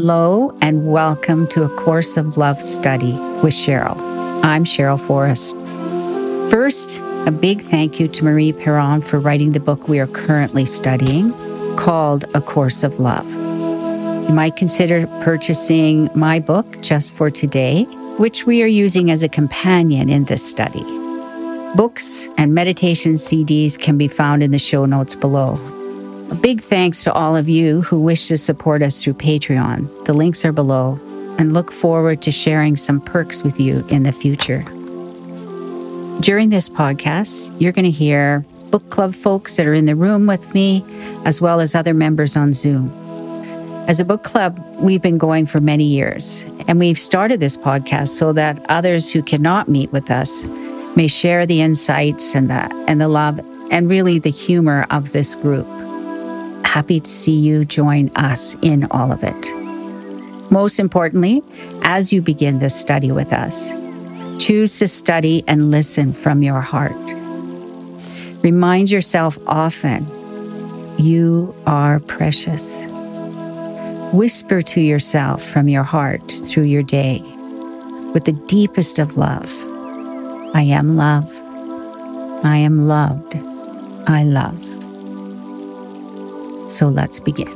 Hello and welcome to A Course of Love study with Cheryl. I'm Cheryl Forrest. First, a big thank you to Mari Perron for writing the book we are currently studying called A Course of Love. You might consider purchasing my book just for today, which we are using as a companion in this study. Books and meditation CDs can be found in the show notes below. A big thanks to all of you who wish to support us through Patreon. The links are below, and look forward to sharing some perks with you in the future. During this podcast, you're going to hear book club folks that are in the room with me, as well as other members on Zoom. As a book club, we've been going for many years, and we've started this podcast so that others who cannot meet with us may share the insights and the, and the love and really the humor of this group happy to see you join us in all of it. Most importantly, as you begin this study with us, choose to study and listen from your heart. Remind yourself often, you are precious. Whisper to yourself from your heart through your day with the deepest of love I am love. I am loved. I love. So let's begin.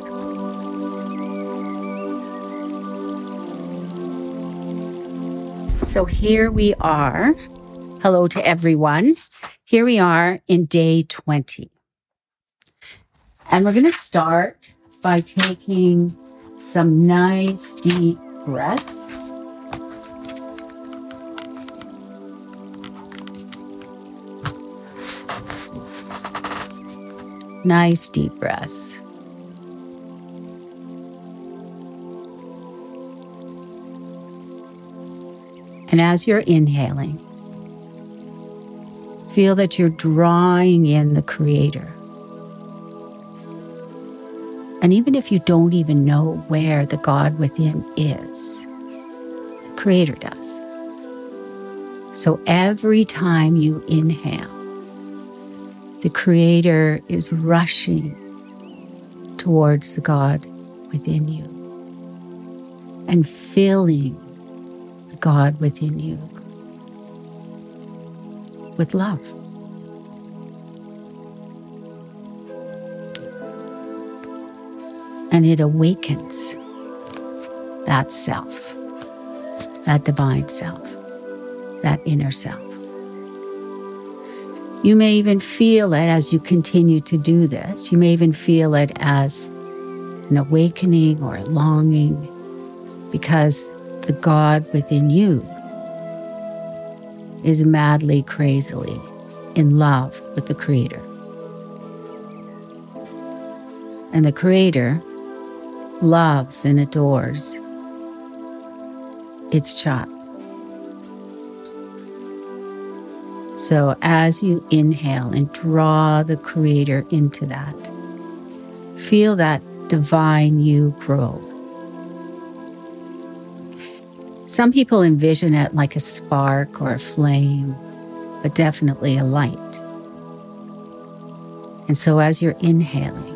So here we are. Hello to everyone. Here we are in day 20. And we're going to start by taking some nice deep breaths. Nice deep breaths. And as you're inhaling, feel that you're drawing in the Creator. And even if you don't even know where the God within is, the Creator does. So every time you inhale, the Creator is rushing towards the God within you and filling God within you with love. And it awakens that self, that divine self, that inner self. You may even feel it as you continue to do this. You may even feel it as an awakening or a longing because the God within you is madly, crazily in love with the Creator. And the Creator loves and adores its child. So as you inhale and draw the Creator into that, feel that divine you grow some people envision it like a spark or a flame, but definitely a light. And so as you're inhaling,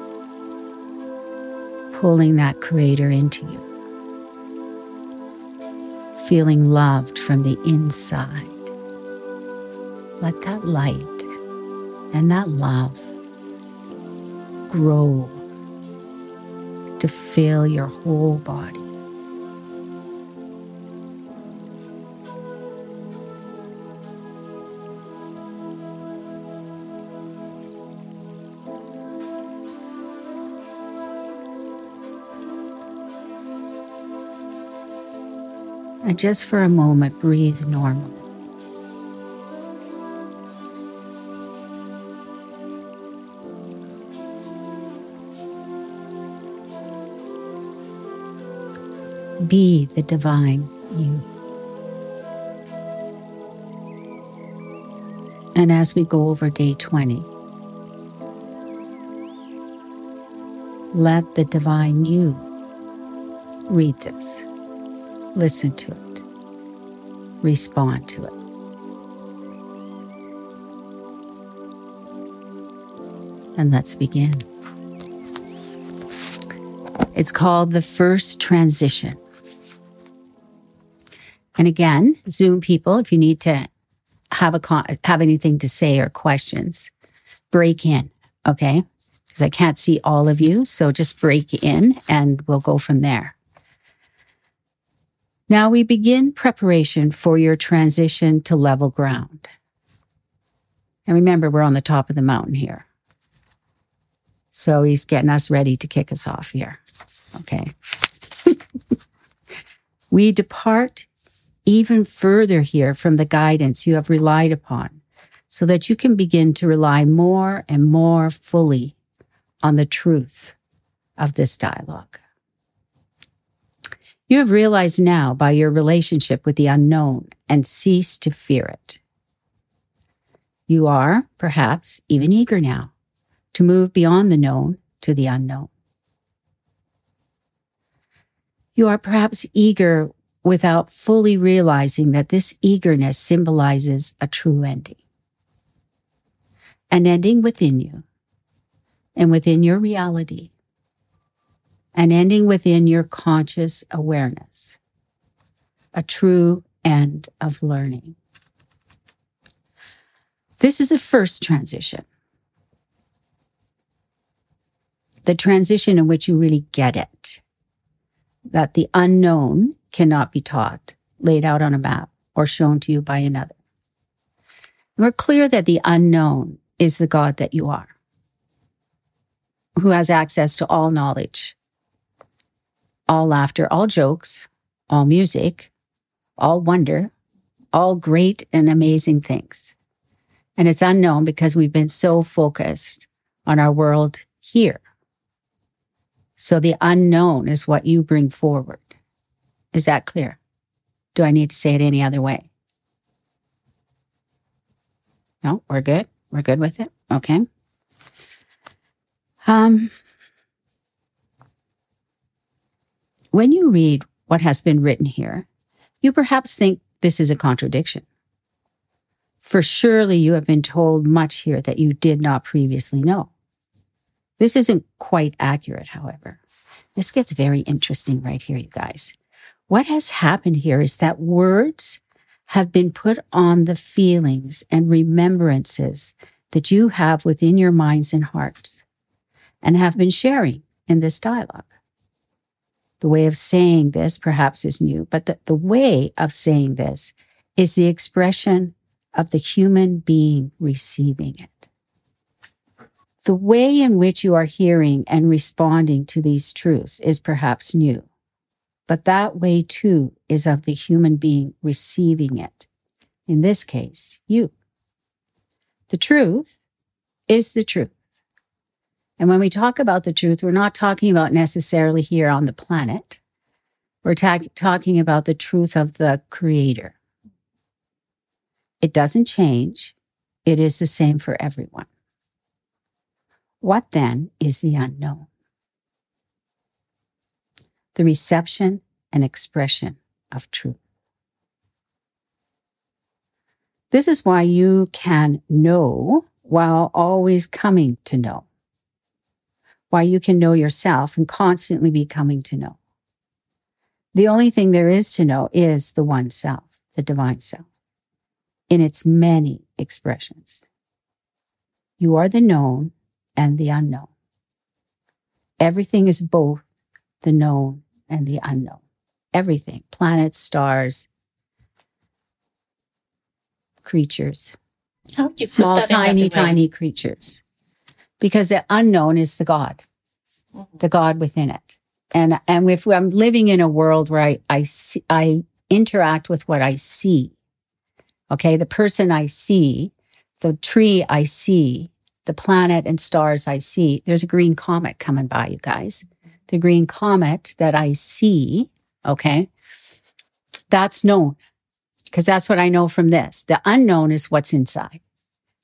pulling that creator into you, feeling loved from the inside, let that light and that love grow to fill your whole body. And just for a moment, breathe normally. Be the divine you. And as we go over day 20, let the divine you read this listen to it, respond to it. And let's begin. It's called the first transition. And again, Zoom people, if you need to have a con- have anything to say or questions, break in, okay? Because I can't see all of you, so just break in and we'll go from there. Now we begin preparation for your transition to level ground. And remember, we're on the top of the mountain here. So he's getting us ready to kick us off here. Okay. we depart even further here from the guidance you have relied upon so that you can begin to rely more and more fully on the truth of this dialogue. You have realized now by your relationship with the unknown and cease to fear it. You are, perhaps, even eager now to move beyond the known to the unknown. You are perhaps eager without fully realizing that this eagerness symbolizes a true ending. An ending within you and within your reality an ending within your conscious awareness, a true end of learning. This is a first transition. The transition in which you really get it, that the unknown cannot be taught, laid out on a map, or shown to you by another. we're clear that the unknown is the God that you are, who has access to all knowledge all laughter, all jokes, all music, all wonder, all great and amazing things. And it's unknown because we've been so focused on our world here. So the unknown is what you bring forward. Is that clear? Do I need to say it any other way? No, we're good. We're good with it. Okay. Um, When you read what has been written here, you perhaps think this is a contradiction. For surely you have been told much here that you did not previously know. This isn't quite accurate, however. This gets very interesting right here, you guys. What has happened here is that words have been put on the feelings and remembrances that you have within your minds and hearts and have been sharing in this dialogue. The way of saying this perhaps is new, but the, the way of saying this is the expression of the human being receiving it. The way in which you are hearing and responding to these truths is perhaps new, but that way too is of the human being receiving it. In this case, you. The truth is the truth. And when we talk about the truth, we're not talking about necessarily here on the planet. We're ta- talking about the truth of the creator. It doesn't change. It is the same for everyone. What then is the unknown? The reception and expression of truth. This is why you can know while always coming to know why you can know yourself and constantly be coming to know. The only thing there is to know is the one self, the divine self, in its many expressions. You are the known and the unknown. Everything is both the known and the unknown. Everything, planets, stars, creatures, small, tiny, tiny creatures because the unknown is the God, mm-hmm. the God within it. And, and if I'm living in a world where I, I, see, I interact with what I see, okay, the person I see, the tree I see, the planet and stars I see, there's a green comet coming by, you guys. The green comet that I see, okay, that's known because that's what I know from this. The unknown is what's inside,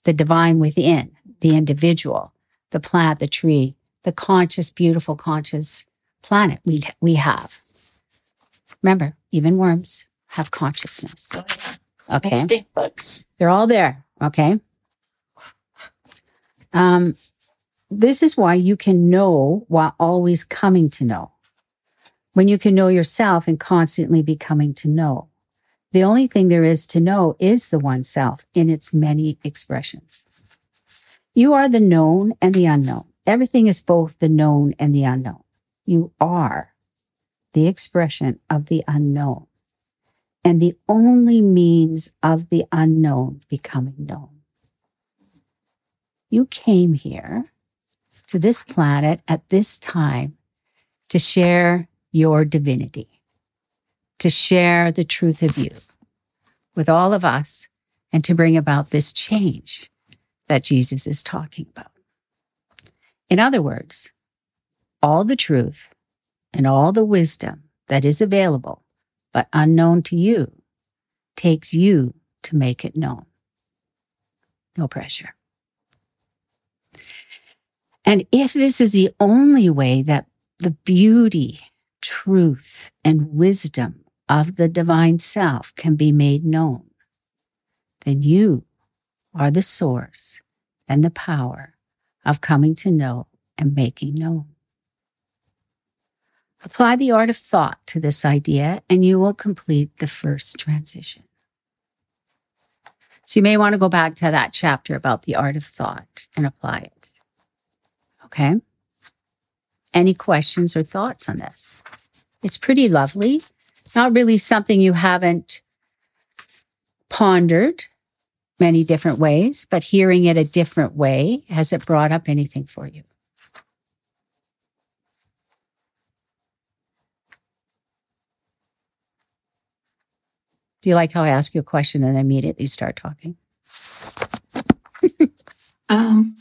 the divine within, the individual the plant, the tree, the conscious, beautiful, conscious planet we, we have. Remember, even worms have consciousness. Oh, yeah. Okay. And stink bugs. They're all there. Okay. Um, this is why you can know while always coming to know. when you can know yourself and constantly be coming to know. The only thing there is to know is the one self in its many expressions. You are the known and the unknown. Everything is both the known and the unknown. You are the expression of the unknown and the only means of the unknown becoming known. You came here to this planet at this time to share your divinity, to share the truth of you with all of us, and to bring about this change that Jesus is talking about. In other words, all the truth and all the wisdom that is available but unknown to you takes you to make it known. No pressure. And if this is the only way that the beauty, truth, and wisdom of the divine self can be made known, then you are the source and the power of coming to know and making known. Apply the art of thought to this idea and you will complete the first transition. So you may want to go back to that chapter about the art of thought and apply it. Okay. Any questions or thoughts on this? It's pretty lovely. Not really something you haven't pondered many different ways, but hearing it a different way, has it brought up anything for you? Do you like how I ask you a question and immediately start talking? um,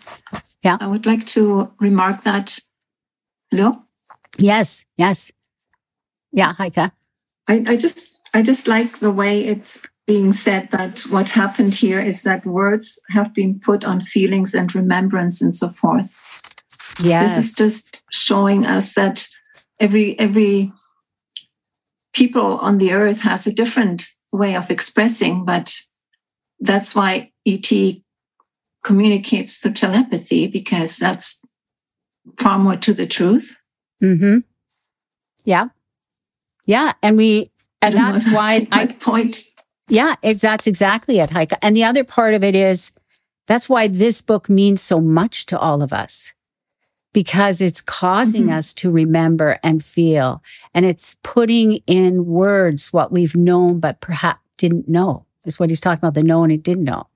yeah. I would like to remark that. Hello? Yes, yes. Yeah, Heike. I, I just I just like the way it's being said that what happened here is that words have been put on feelings and remembrance and so forth. Yes. This is just showing us that every every people on the earth has a different way of expressing, but that's why ET communicates through telepathy because that's far more to the truth. Mm-hmm. Yeah. Yeah. And we, and that's why I point. Yeah, that's exactly it, Heike. And the other part of it is that's why this book means so much to all of us because it's causing mm-hmm. us to remember and feel. And it's putting in words what we've known, but perhaps didn't know is what he's talking about. The known and didn't know.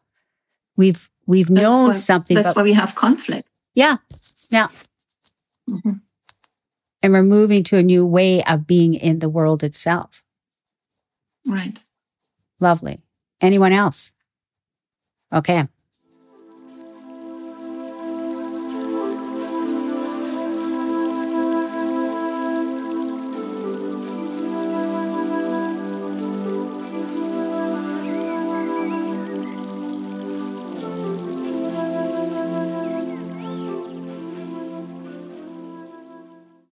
We've, we've that's known why, something. That's but, why we have conflict. Yeah. Yeah. Mm-hmm. And we're moving to a new way of being in the world itself. Right. Lovely. Anyone else? Okay.